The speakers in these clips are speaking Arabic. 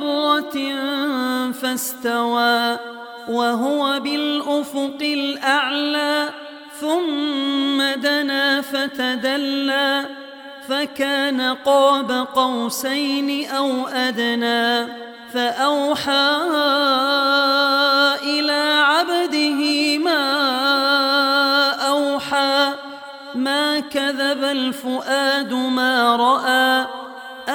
مرة فاستوى وهو بالأفق الأعلى ثم دنا فتدلى فكان قاب قوسين أو أدنى فأوحى إلى عبده ما أوحى ما كذب الفؤاد ما رأى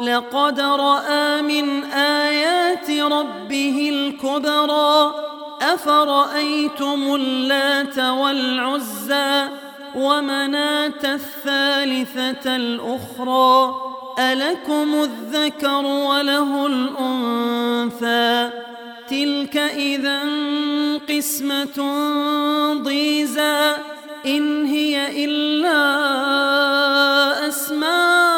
لقد رأى من آيات ربه الكبرى. أفرأيتم اللات والعزى ومناة الثالثة الأخرى؟ ألكم الذكر وله الأنثى؟ تلك إذا قسمة ضيزى. إن هي إلا أسماء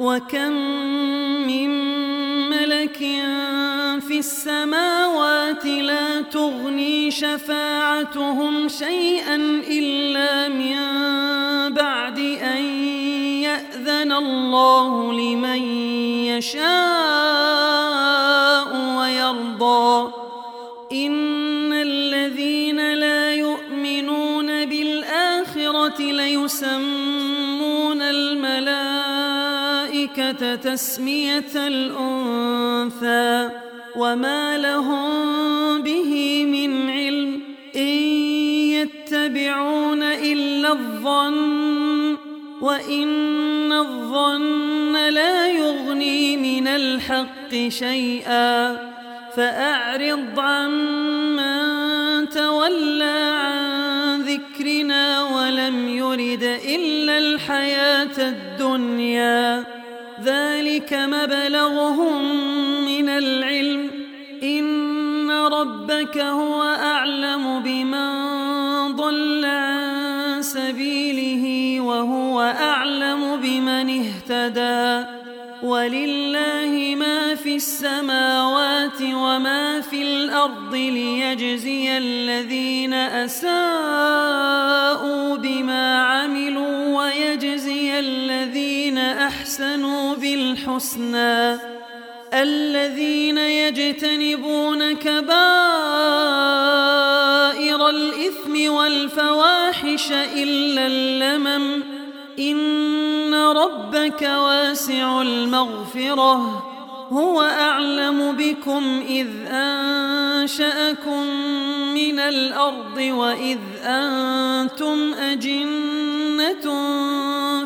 وكم من ملك في السماوات لا تغني شفاعتهم شيئا إلا من بعد أن يأذن الله لمن يشاء ويرضى إن الذين لا يؤمنون بالآخرة ليسمون الملائكة تسمية الأنثى وما لهم به من علم إن يتبعون إلا الظن وإن الظن لا يغني من الحق شيئا فأعرض عمن تولى عن ذكرنا ولم يرد إلا الحياة الدنيا ذلك مبلغهم من العلم. إن ربك هو أعلم بمن ضل عن سبيله وهو أعلم بمن اهتدى. ولله ما في السماوات وما في الأرض ليجزي الذين أساءوا بما عملوا ويجزي الذين أحسنوا بالحسنى الذين يجتنبون كبائر الإثم والفواحش إلا اللمم. إن ربك واسع المغفرة هو أعلم بكم إذ أنشأكم من الأرض وإذ أنتم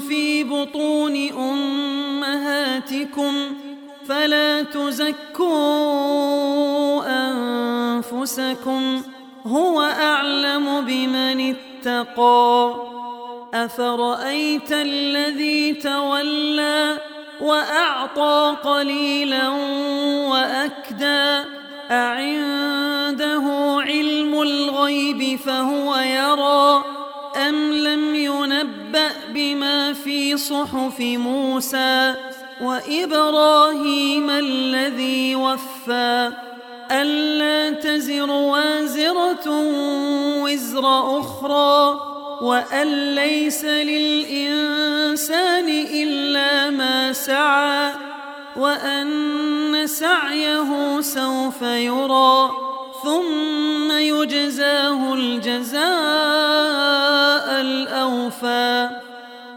في بطون أمهاتكم فلا تزكوا أنفسكم هو أعلم بمن اتقى أفرأيت الذي تولى وأعطى قليلا وأكدى أعنده علم الغيب فهو يرى بما في صحف موسى وإبراهيم الذي وفى. ألا تزر وازرة وزر أخرى وأن ليس للإنسان إلا ما سعى وأن سعيه سوف يرى ثم يجزاه الجزاء الأوفى.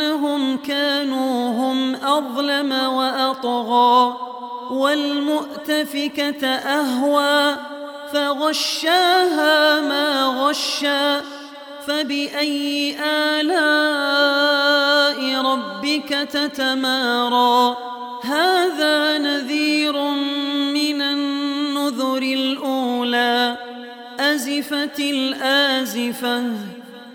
إنهم كانوا هم أظلم وأطغى والمؤتفكة أهوى فغشاها ما غشا فبأي آلاء ربك تتمارى هذا نذير من النذر الأولى أزفت الآزفة